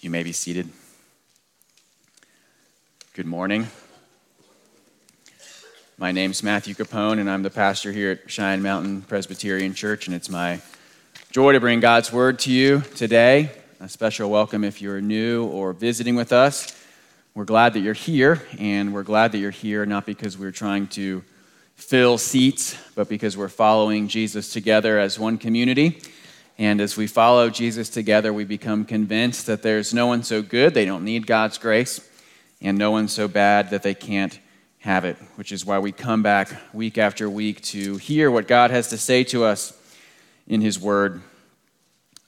You may be seated. Good morning. My name's Matthew Capone, and I'm the pastor here at Cheyenne Mountain Presbyterian Church, and it's my joy to bring God's word to you today. A special welcome if you're new or visiting with us. We're glad that you're here, and we're glad that you're here not because we're trying to fill seats, but because we're following Jesus together as one community. And as we follow Jesus together, we become convinced that there's no one so good they don't need God's grace, and no one so bad that they can't have it, which is why we come back week after week to hear what God has to say to us in His Word.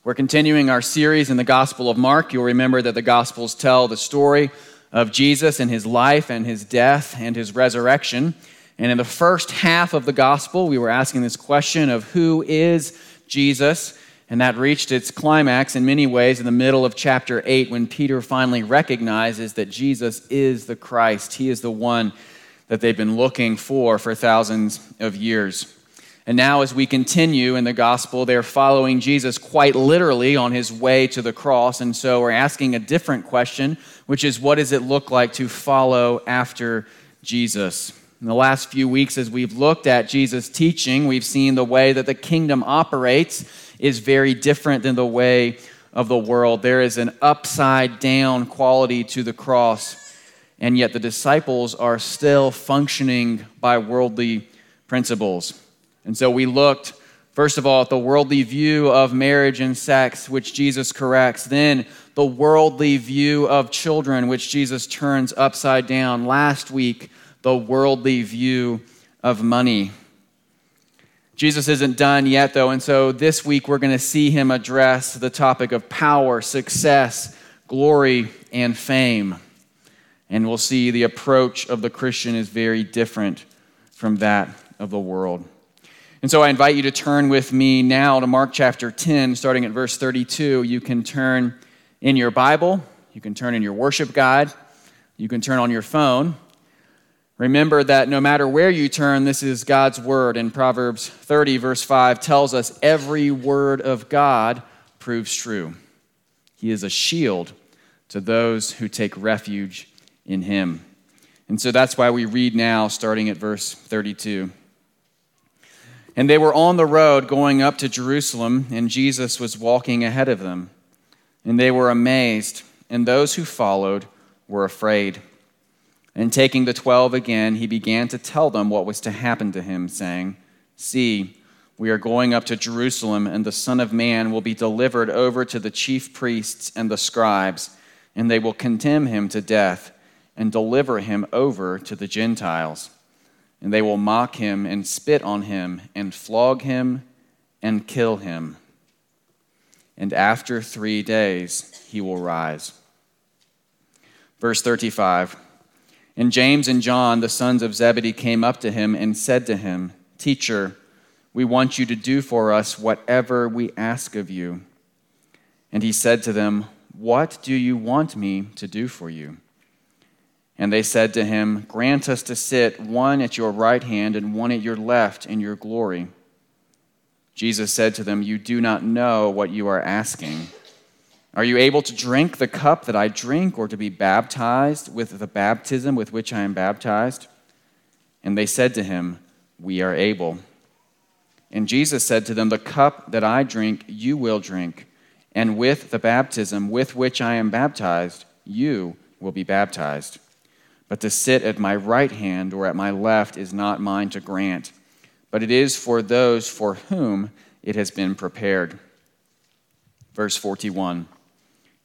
We're continuing our series in the Gospel of Mark. You'll remember that the Gospels tell the story of Jesus and his life and his death and his resurrection. And in the first half of the Gospel, we were asking this question of who is Jesus? And that reached its climax in many ways in the middle of chapter 8 when Peter finally recognizes that Jesus is the Christ. He is the one that they've been looking for for thousands of years. And now, as we continue in the gospel, they're following Jesus quite literally on his way to the cross. And so we're asking a different question, which is what does it look like to follow after Jesus? In the last few weeks, as we've looked at Jesus' teaching, we've seen the way that the kingdom operates is very different than the way of the world. There is an upside down quality to the cross, and yet the disciples are still functioning by worldly principles. And so we looked, first of all, at the worldly view of marriage and sex, which Jesus corrects, then the worldly view of children, which Jesus turns upside down. Last week, the worldly view of money. Jesus isn't done yet, though, and so this week we're going to see him address the topic of power, success, glory, and fame. And we'll see the approach of the Christian is very different from that of the world. And so I invite you to turn with me now to Mark chapter 10, starting at verse 32. You can turn in your Bible, you can turn in your worship guide, you can turn on your phone. Remember that no matter where you turn, this is God's word. And Proverbs 30, verse 5, tells us every word of God proves true. He is a shield to those who take refuge in him. And so that's why we read now, starting at verse 32. And they were on the road going up to Jerusalem, and Jesus was walking ahead of them. And they were amazed, and those who followed were afraid. And taking the twelve again, he began to tell them what was to happen to him, saying, See, we are going up to Jerusalem, and the Son of Man will be delivered over to the chief priests and the scribes, and they will condemn him to death and deliver him over to the Gentiles. And they will mock him and spit on him and flog him and kill him. And after three days he will rise. Verse 35. And James and John, the sons of Zebedee, came up to him and said to him, Teacher, we want you to do for us whatever we ask of you. And he said to them, What do you want me to do for you? And they said to him, Grant us to sit one at your right hand and one at your left in your glory. Jesus said to them, You do not know what you are asking. Are you able to drink the cup that I drink, or to be baptized with the baptism with which I am baptized? And they said to him, We are able. And Jesus said to them, The cup that I drink, you will drink, and with the baptism with which I am baptized, you will be baptized. But to sit at my right hand or at my left is not mine to grant, but it is for those for whom it has been prepared. Verse 41.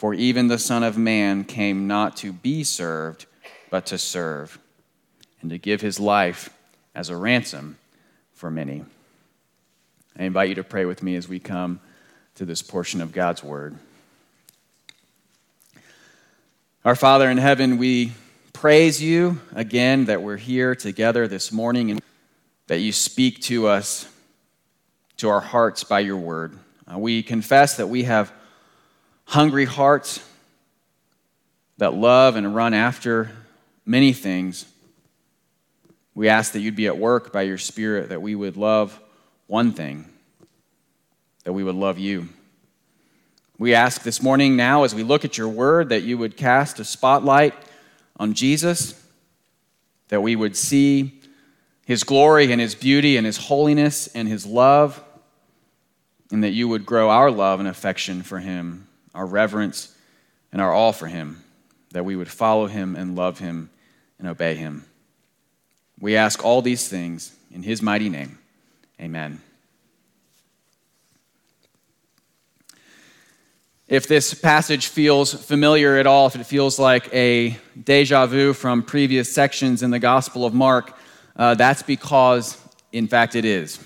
For even the Son of Man came not to be served, but to serve, and to give his life as a ransom for many. I invite you to pray with me as we come to this portion of God's Word. Our Father in heaven, we praise you again that we're here together this morning and that you speak to us, to our hearts by your word. Uh, we confess that we have hungry hearts that love and run after many things. We ask that you'd be at work by your Spirit, that we would love one thing, that we would love you. We ask this morning now, as we look at your word, that you would cast a spotlight on Jesus, that we would see his glory and his beauty and his holiness and his love, and that you would grow our love and affection for him, our reverence and our all for him, that we would follow him and love him and obey him. We ask all these things in his mighty name. Amen. If this passage feels familiar at all, if it feels like a deja vu from previous sections in the Gospel of Mark, uh, that's because, in fact, it is.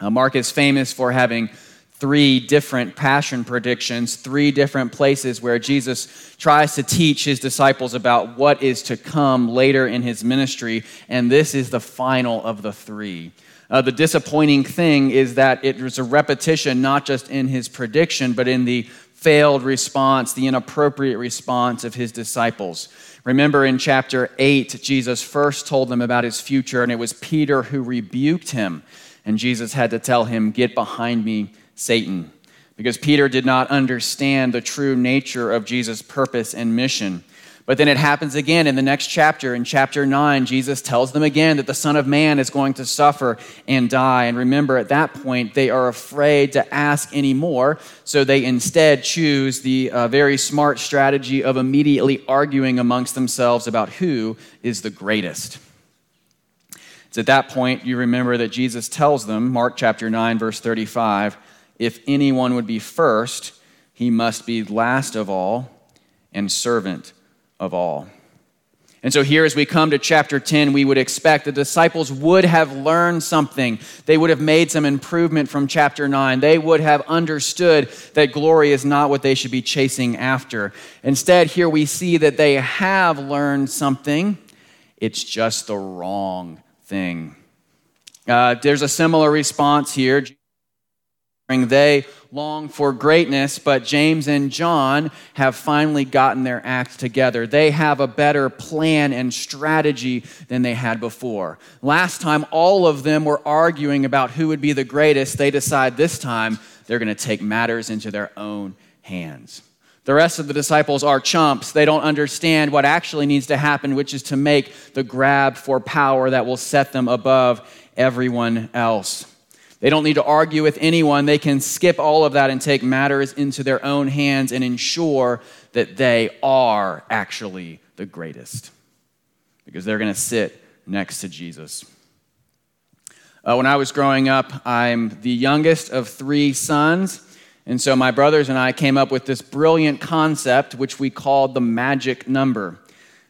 Uh, Mark is famous for having three different passion predictions, three different places where Jesus tries to teach his disciples about what is to come later in his ministry, and this is the final of the three. Uh, the disappointing thing is that it was a repetition not just in his prediction, but in the failed response, the inappropriate response of his disciples. Remember in chapter 8, Jesus first told them about his future, and it was Peter who rebuked him. And Jesus had to tell him, Get behind me, Satan. Because Peter did not understand the true nature of Jesus' purpose and mission. But then it happens again in the next chapter. In chapter 9, Jesus tells them again that the Son of Man is going to suffer and die. And remember, at that point, they are afraid to ask anymore. So they instead choose the uh, very smart strategy of immediately arguing amongst themselves about who is the greatest. It's at that point you remember that Jesus tells them, Mark chapter 9, verse 35, if anyone would be first, he must be last of all and servant of all. And so, here as we come to chapter 10, we would expect the disciples would have learned something. They would have made some improvement from chapter 9. They would have understood that glory is not what they should be chasing after. Instead, here we see that they have learned something, it's just the wrong thing. Uh, there's a similar response here. They long for greatness, but James and John have finally gotten their act together. They have a better plan and strategy than they had before. Last time, all of them were arguing about who would be the greatest. They decide this time they're going to take matters into their own hands. The rest of the disciples are chumps. They don't understand what actually needs to happen, which is to make the grab for power that will set them above everyone else. They don't need to argue with anyone. They can skip all of that and take matters into their own hands and ensure that they are actually the greatest because they're going to sit next to Jesus. Uh, when I was growing up, I'm the youngest of three sons. And so my brothers and I came up with this brilliant concept, which we called the magic number.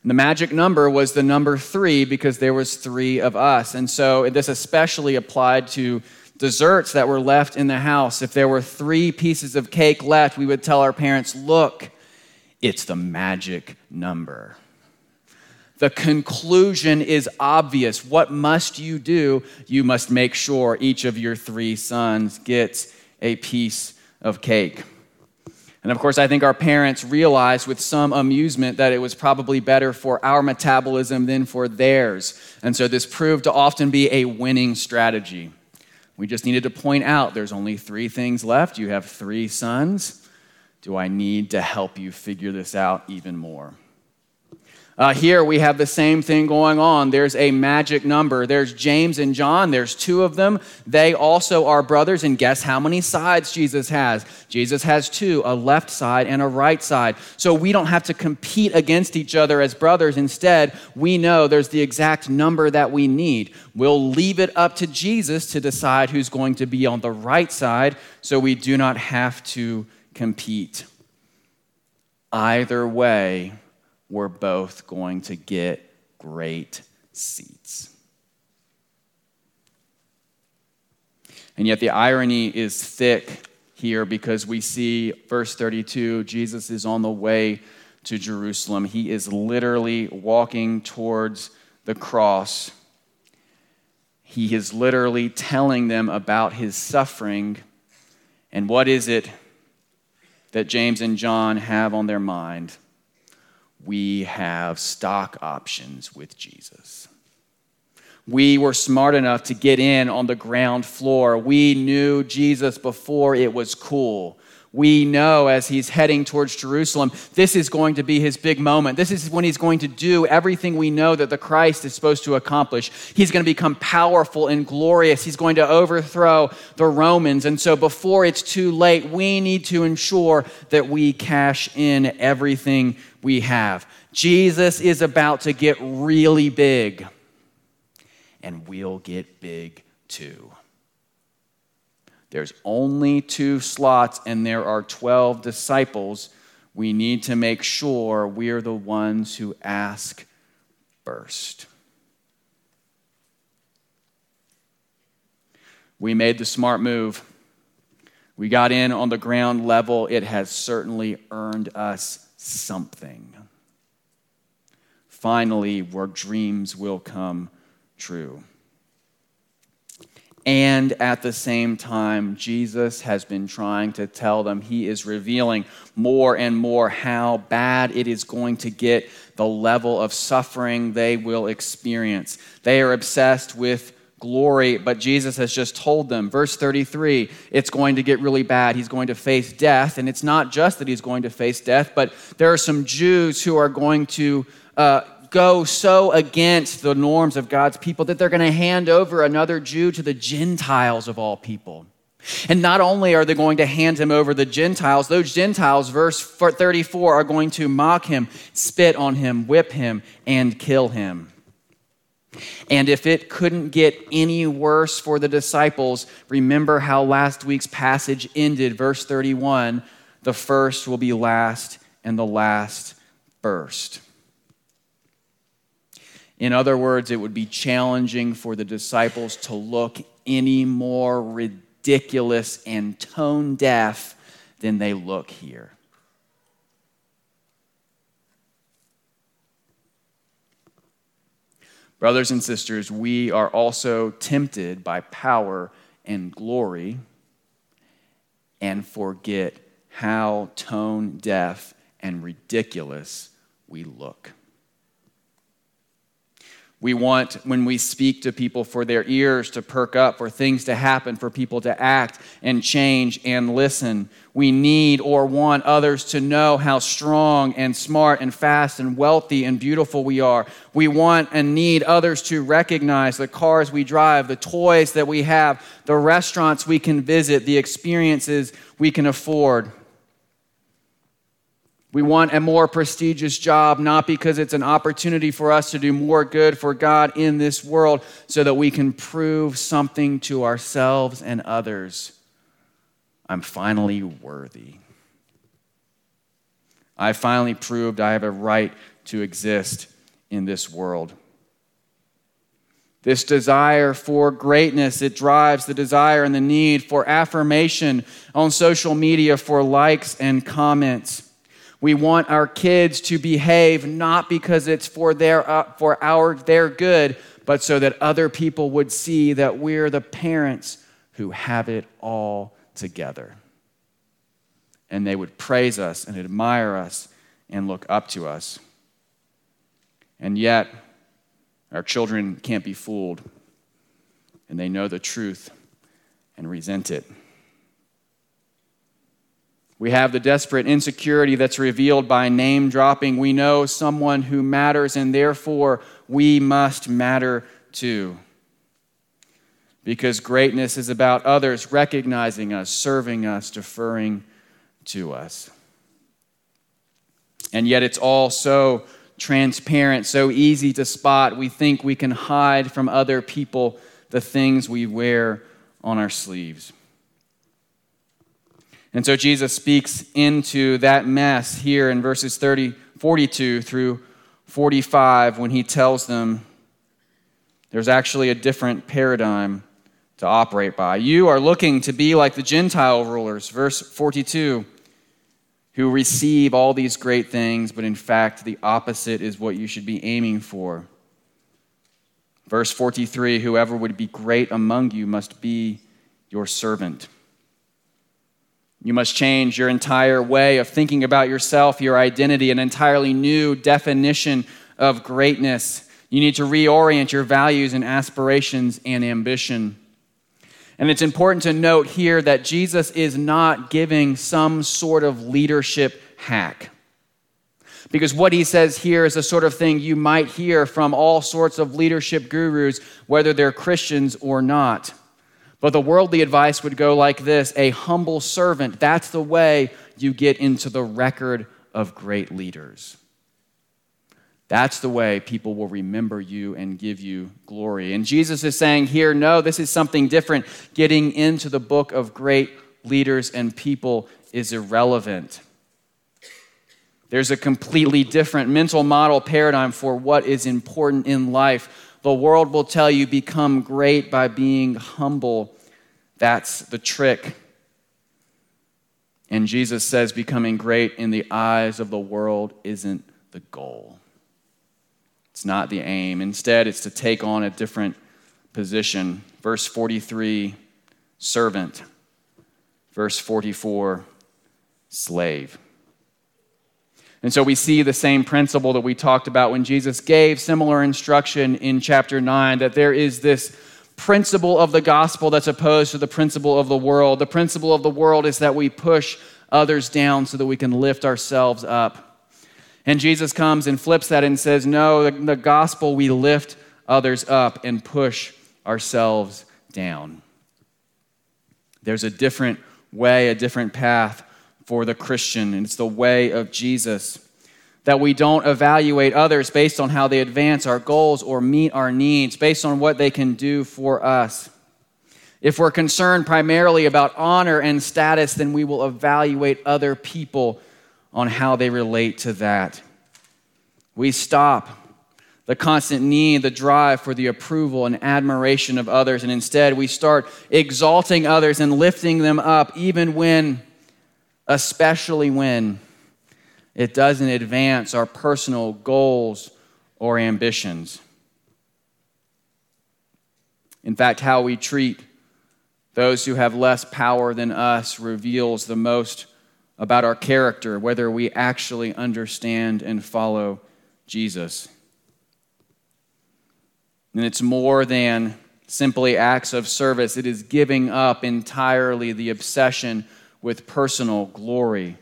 And the magic number was the number three because there was three of us. And so this especially applied to desserts that were left in the house. If there were three pieces of cake left, we would tell our parents, look, it's the magic number. The conclusion is obvious. What must you do? You must make sure each of your three sons gets a piece of cake. And of course, I think our parents realized with some amusement that it was probably better for our metabolism than for theirs. And so this proved to often be a winning strategy. We just needed to point out there's only three things left. You have three sons. Do I need to help you figure this out even more? Uh, here we have the same thing going on. There's a magic number. There's James and John. There's two of them. They also are brothers. And guess how many sides Jesus has? Jesus has two a left side and a right side. So we don't have to compete against each other as brothers. Instead, we know there's the exact number that we need. We'll leave it up to Jesus to decide who's going to be on the right side so we do not have to compete. Either way, we're both going to get great seats. And yet the irony is thick here because we see verse 32 Jesus is on the way to Jerusalem. He is literally walking towards the cross. He is literally telling them about his suffering. And what is it that James and John have on their mind? We have stock options with Jesus. We were smart enough to get in on the ground floor. We knew Jesus before it was cool we know as he's heading towards Jerusalem, this is going to be his big moment. This is when he's going to do everything we know that the Christ is supposed to accomplish. He's going to become powerful and glorious. He's going to overthrow the Romans. And so before it's too late, we need to ensure that we cash in everything we have. Jesus is about to get really big, and we'll get big too. There's only two slots, and there are 12 disciples. We need to make sure we're the ones who ask first. We made the smart move. We got in on the ground level. It has certainly earned us something. Finally, where dreams will come true. And at the same time, Jesus has been trying to tell them, he is revealing more and more how bad it is going to get, the level of suffering they will experience. They are obsessed with glory, but Jesus has just told them, verse 33, it's going to get really bad. He's going to face death. And it's not just that he's going to face death, but there are some Jews who are going to. Uh, go so against the norms of God's people that they're going to hand over another Jew to the Gentiles of all people. And not only are they going to hand him over the Gentiles, those Gentiles, verse 34, are going to mock him, spit on him, whip him, and kill him. And if it couldn't get any worse for the disciples, remember how last week's passage ended, verse 31 the first will be last, and the last first. In other words, it would be challenging for the disciples to look any more ridiculous and tone deaf than they look here. Brothers and sisters, we are also tempted by power and glory and forget how tone deaf and ridiculous we look. We want, when we speak to people, for their ears to perk up, for things to happen, for people to act and change and listen. We need or want others to know how strong and smart and fast and wealthy and beautiful we are. We want and need others to recognize the cars we drive, the toys that we have, the restaurants we can visit, the experiences we can afford. We want a more prestigious job, not because it's an opportunity for us to do more good for God in this world, so that we can prove something to ourselves and others. I'm finally worthy. I finally proved I have a right to exist in this world. This desire for greatness, it drives the desire and the need for affirmation on social media for likes and comments. We want our kids to behave not because it's for their, uh, for our, their good, but so that other people would see that we're the parents who have it all together. And they would praise us and admire us and look up to us. And yet, our children can't be fooled, and they know the truth and resent it. We have the desperate insecurity that's revealed by name dropping. We know someone who matters, and therefore we must matter too. Because greatness is about others recognizing us, serving us, deferring to us. And yet it's all so transparent, so easy to spot. We think we can hide from other people the things we wear on our sleeves. And so Jesus speaks into that mess here in verses 30, 42 through 45 when he tells them there's actually a different paradigm to operate by. You are looking to be like the Gentile rulers, verse 42. who receive all these great things, but in fact, the opposite is what you should be aiming for. Verse 43 Whoever would be great among you must be your servant. You must change your entire way of thinking about yourself, your identity, an entirely new definition of greatness. You need to reorient your values and aspirations and ambition. And it's important to note here that Jesus is not giving some sort of leadership hack. Because what he says here is the sort of thing you might hear from all sorts of leadership gurus, whether they're Christians or not. But the worldly advice would go like this a humble servant. That's the way you get into the record of great leaders. That's the way people will remember you and give you glory. And Jesus is saying here, no, this is something different. Getting into the book of great leaders and people is irrelevant. There's a completely different mental model paradigm for what is important in life. The world will tell you become great by being humble that's the trick. And Jesus says becoming great in the eyes of the world isn't the goal. It's not the aim. Instead, it's to take on a different position. Verse 43, servant. Verse 44, slave. And so we see the same principle that we talked about when Jesus gave similar instruction in chapter 9 that there is this principle of the gospel that's opposed to the principle of the world. The principle of the world is that we push others down so that we can lift ourselves up. And Jesus comes and flips that and says, No, the, the gospel, we lift others up and push ourselves down. There's a different way, a different path for the Christian, and it's the way of Jesus that we don't evaluate others based on how they advance our goals or meet our needs, based on what they can do for us. If we're concerned primarily about honor and status, then we will evaluate other people on how they relate to that. We stop the constant need, the drive for the approval and admiration of others, and instead we start exalting others and lifting them up, even when, especially when, it doesn't advance our personal goals or ambitions. In fact, how we treat those who have less power than us reveals the most about our character, whether we actually understand and follow Jesus. And it's more than simply acts of service, it is giving up entirely the obsession with personal glory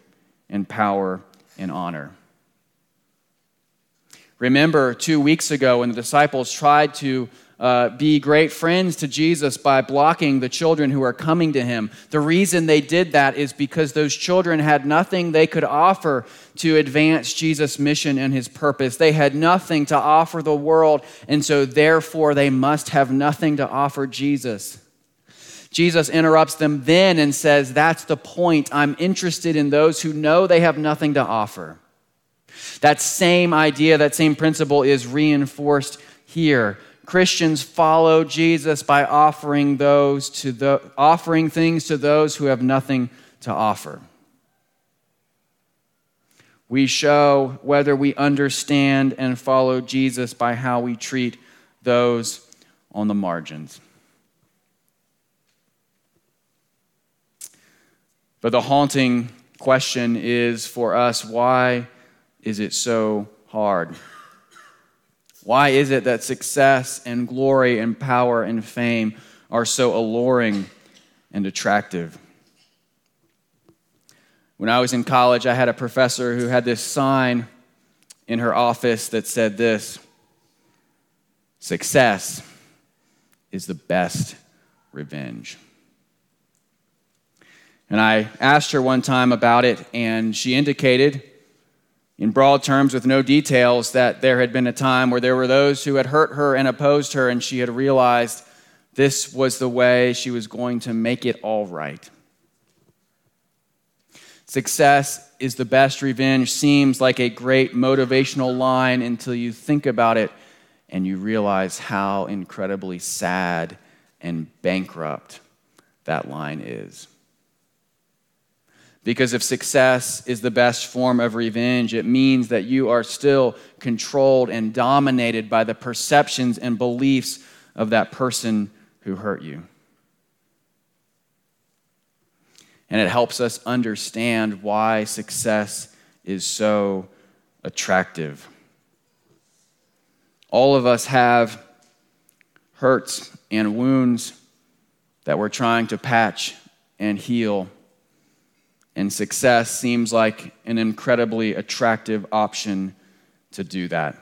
and power and honor. Remember, two weeks ago, when the disciples tried to uh, be great friends to Jesus by blocking the children who are coming to him. The reason they did that is because those children had nothing they could offer to advance Jesus' mission and his purpose. They had nothing to offer the world, and so therefore they must have nothing to offer Jesus. Jesus interrupts them then and says, That's the point. I'm interested in those who know they have nothing to offer. That same idea, that same principle is reinforced here. Christians follow Jesus by offering those to the offering things to those who have nothing to offer. We show whether we understand and follow Jesus by how we treat those on the margins. But the haunting question is for us why is it so hard? Why is it that success and glory and power and fame are so alluring and attractive? When I was in college, I had a professor who had this sign in her office that said this Success is the best revenge. And I asked her one time about it, and she indicated, in broad terms with no details, that there had been a time where there were those who had hurt her and opposed her, and she had realized this was the way she was going to make it all right. Success is the best revenge seems like a great motivational line until you think about it and you realize how incredibly sad and bankrupt that line is. Because if success is the best form of revenge, it means that you are still controlled and dominated by the perceptions and beliefs of that person who hurt you. And it helps us understand why success is so attractive. All of us have hurts and wounds that we're trying to patch and heal and success seems like an incredibly attractive option to do that.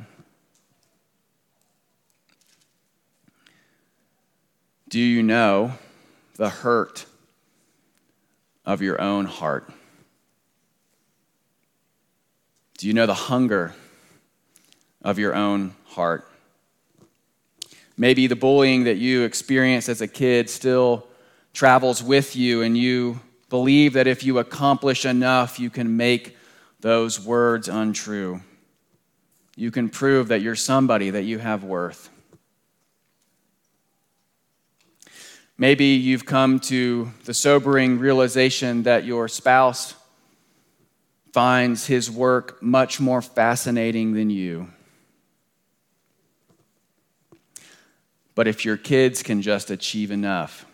Do you know the hurt of your own heart? Do you know the hunger of your own heart? Maybe the bullying that you experienced as a kid still travels with you, and you Believe that if you accomplish enough, you can make those words untrue. You can prove that you're somebody, that you have worth. Maybe you've come to the sobering realization that your spouse finds his work much more fascinating than you. But if your kids can just achieve enough,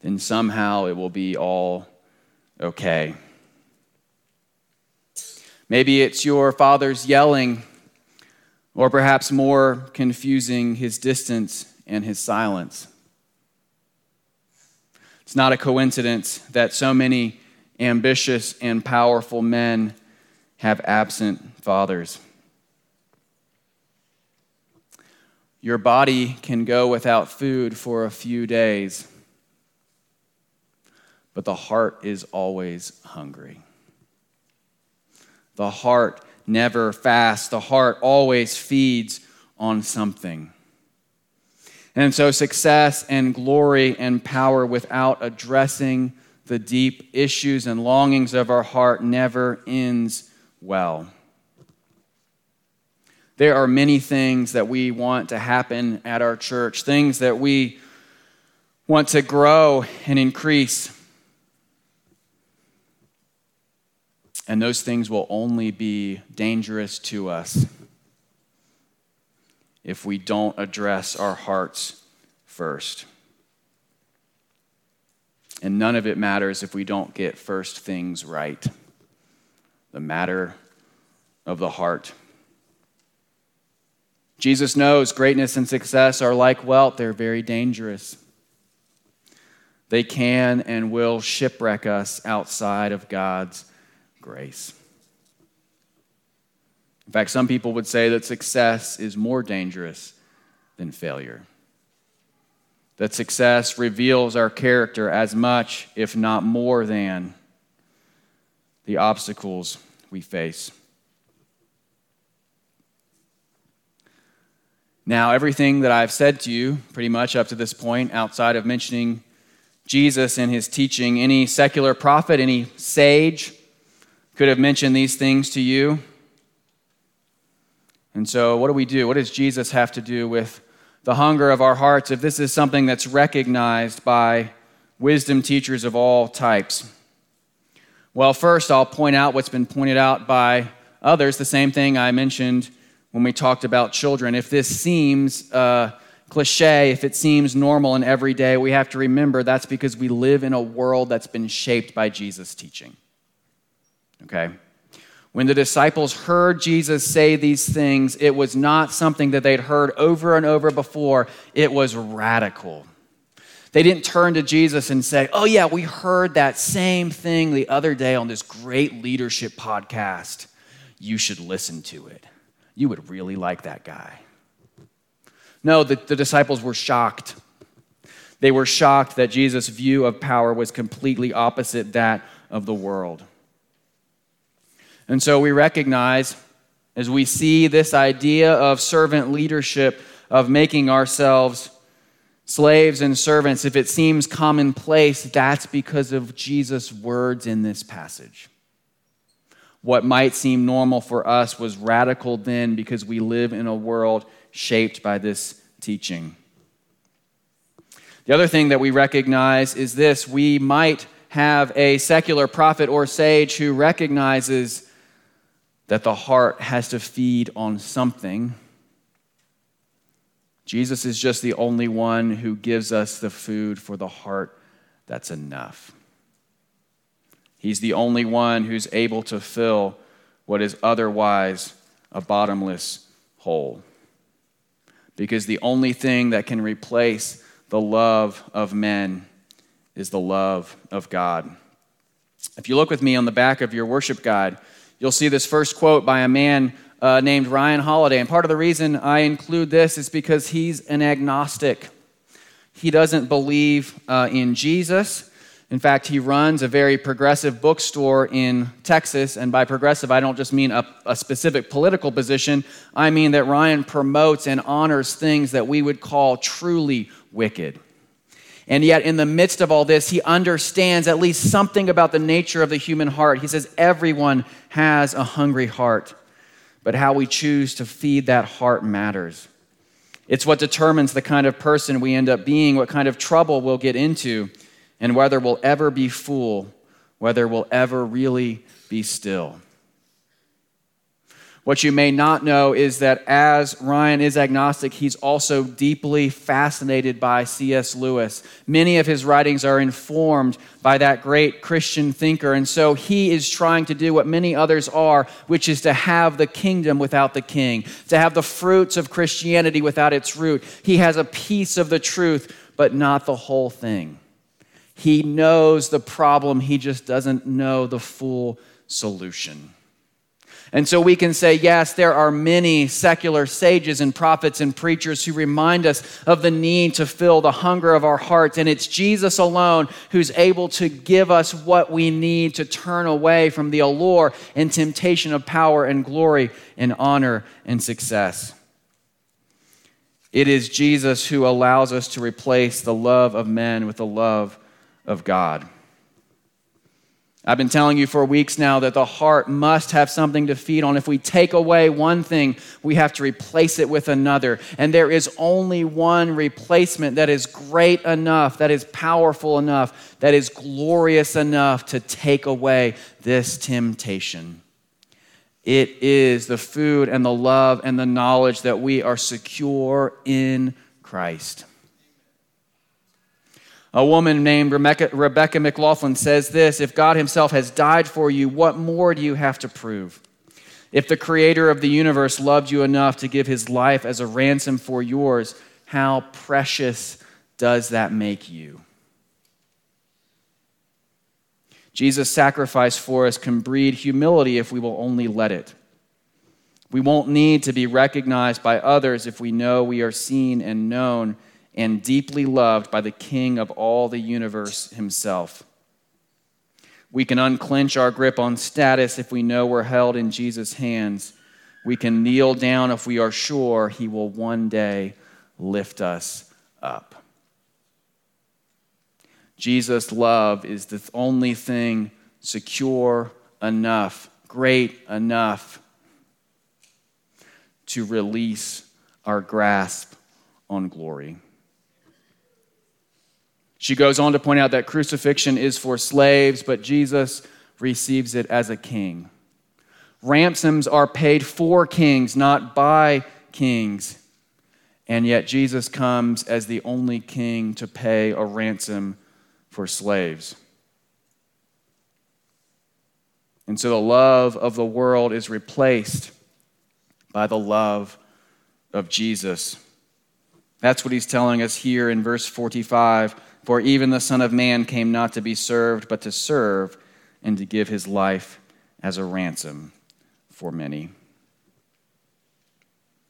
then somehow it will be all okay. Maybe it's your father's yelling, or perhaps more confusing, his distance and his silence. It's not a coincidence that so many ambitious and powerful men have absent fathers. Your body can go without food for a few days but the heart is always hungry. The heart never fasts, the heart always feeds on something. And so, success and glory and power without addressing the deep issues and longings of our heart never ends well. There are many things that we want to happen at our church, things that we want to grow and increase. And those things will only be dangerous to us if we don't address our hearts first. And none of it matters if we don't get first things right. The matter of the heart. Jesus knows greatness and success are like wealth, they're very dangerous. They can and will shipwreck us outside of God's grace. In fact, some people would say that success is more dangerous than failure. That success reveals our character as much, if not more, than the obstacles we face. Now, everything that I've said to you, pretty much up to this point, outside of mentioning Jesus and his teaching, any secular prophet, any sage, could have mentioned these things to you. And so, what do we do? What does Jesus have to do with the hunger of our hearts if this is something that's recognized by wisdom teachers of all types? Well, first, I'll point out what's been pointed out by others, the same thing I mentioned when we talked about children. If this seems uh, cliche, if it seems normal and everyday, we have to remember that's because we live in a world that's been shaped by Jesus' teaching. Okay? When the disciples heard Jesus say these things, it was not something that they'd heard over and over before, it was radical. They didn't turn to Jesus and say, Oh, yeah, we heard that same thing the other day on this great leadership podcast. You should listen to it. You would really like that guy. No, the, the disciples were shocked. They were shocked that Jesus' view of power was completely opposite that of the world. And so we recognize as we see this idea of servant leadership, of making ourselves slaves and servants, if it seems commonplace, that's because of Jesus' words in this passage. What might seem normal for us was radical then because we live in a world shaped by this teaching. The other thing that we recognize is this we might have a secular prophet or sage who recognizes that the heart has to feed on something. Jesus is just the only one who gives us the food for the heart that's enough. He's the only one who's able to fill what is otherwise a bottomless hole. Because the only thing that can replace the love of men is the love of God. If you look with me on the back of your worship guide, you'll see this first quote by a man uh, named Ryan Holiday. And part of the reason I include this is because he's an agnostic. He doesn't believe uh, in Jesus. In fact, he runs a very progressive bookstore in Texas. And by progressive, I don't just mean a, a, specific political position. I mean that Ryan promotes and honors things that we would call truly wicked. And yet, in the midst of all this, he understands at least something about the nature of the human heart. He says, Everyone has a hungry heart, but how we choose to feed that heart matters. It's what determines the kind of person we end up being, what kind of trouble we'll get into and whether we'll ever be full, whether we'll ever really be still. What you may not know is that as Ryan is agnostic, he's also deeply fascinated by C.S. Lewis. Many of his writings are informed by that great Christian thinker, and so he is trying to do what many others are, which is to have the kingdom without the king, to have the fruits of Christianity without its root. He has a piece of the truth, but not the whole thing. He knows the problem, he just doesn't know the full solution. And so we can say, yes, there are many secular sages and prophets and preachers who remind us of the need to fill the hunger of our hearts. And it's Jesus alone who's able to give us what we need to turn away from the allure and temptation of power and glory and honor and success. It is Jesus who allows us to replace the love of men with the love of God. I've been telling you for weeks now that the heart must have something to feed on. If we take away one thing, we have to replace it with another. And there is only one replacement that is great enough, that is powerful enough, that is glorious enough to take away this temptation. It is the food and the love and the knowledge that we are secure in Christ. A woman named Rebecca, Rebecca McLaughlin says this If God Himself has died for you, what more do you have to prove? If the Creator of the universe loved you enough to give His life as a ransom for yours, how precious does that make you? Jesus' sacrifice for us can breed humility if we will only let it. We won't need to be recognized by others if we know we are seen and known and deeply loved by the King of all the universe himself. We can unclench our grip on status if we know we're held in Jesus' hands. We can kneel down if we are sure he will one day lift us up. Jesus' love is the only thing secure enough, great enough to release our grasp on glory. She goes on to point out that crucifixion is for slaves, but Jesus receives it as a king. Ransoms are paid for kings, not by kings. And yet Jesus comes as the only king to pay a ransom for slaves. And so the love of the world is replaced by the love of Jesus. That's what he's telling us here in verse 45. For even the Son of Man came not to be served, but to serve and to give his life as a ransom for many.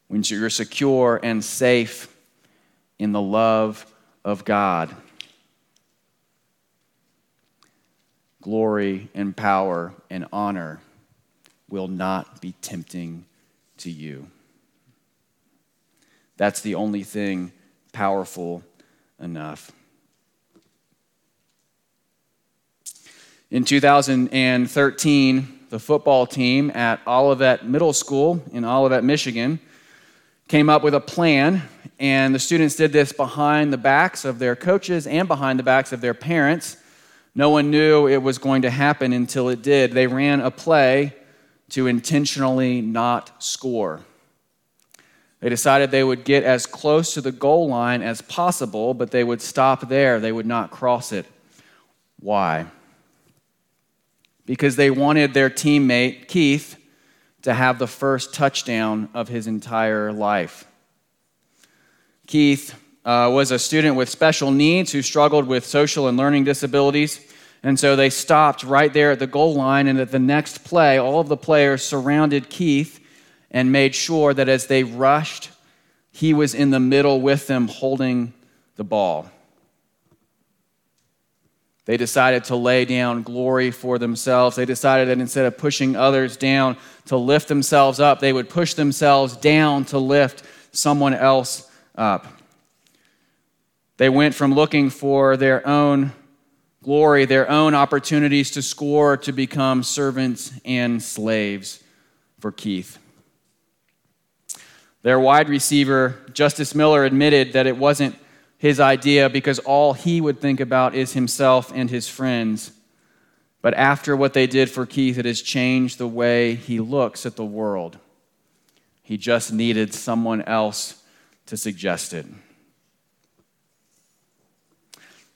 When you're secure and safe in the love of God, glory and power and honor will not be tempting to you. That's the only thing powerful enough. In 2013, the football team at Olivet Middle School in Olivet, Michigan, came up with a plan, and the students did this behind the backs of their coaches and behind the backs of their parents. No one knew it was going to happen until it did. They ran a play to intentionally not score. They decided they would get as close to the goal line as possible, but they would stop there. They would not cross it. Why? Because they wanted their teammate, Keith, to have the first touchdown of his entire life. Keith uh, was a student with special needs who struggled with social and learning disabilities. And so they stopped right there at the goal line, and at the next play, all of the players surrounded Keith and made sure that as they rushed, he was in the middle with them holding the ball. They decided to lay down glory for themselves. They decided that instead of pushing others down to lift themselves up, they would push themselves down to lift someone else up. They went from looking for their own glory, their own opportunities to score, to become servants and slaves for Keith. Their wide receiver, Justice Miller, admitted that it wasn't his idea because all he would think about is himself and his friends. But after what they did for Keith, it has changed the way he looks at the world. He just needed someone else to suggest it.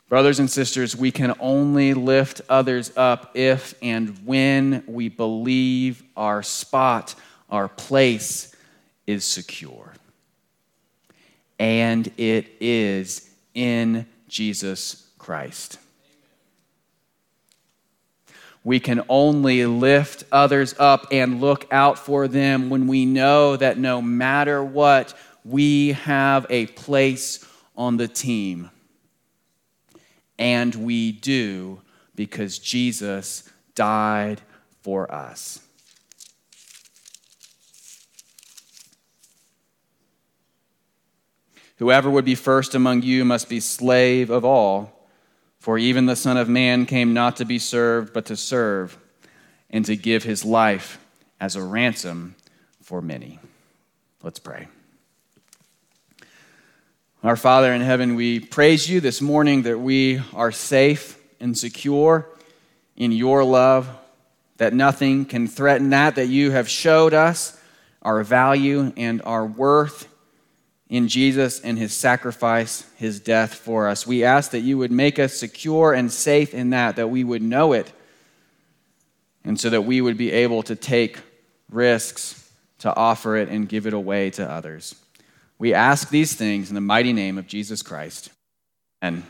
Brothers and sisters, we can only lift others up if and when we believe our spot, our place is secure. And it is in Jesus Christ. We can only lift others up and look out for them when we know that no matter what, we have a place on the team and we do because Jesus died for us. Whoever would be first among you must be slave of all, for even the Son of Man came not to be served, but to serve, and to give his life as a ransom for many. Let's pray. Our Father in heaven, we praise you this morning that we are safe and secure in your love, that nothing can threaten that, that you have showed us our value and our worth in Jesus and his sacrifice, his death for us. We ask that you would make us secure and safe in that, that we would know it, and so that we would be able to take risks to offer it and give it away to others. We ask these things in the mighty name of Jesus Christ. Amen.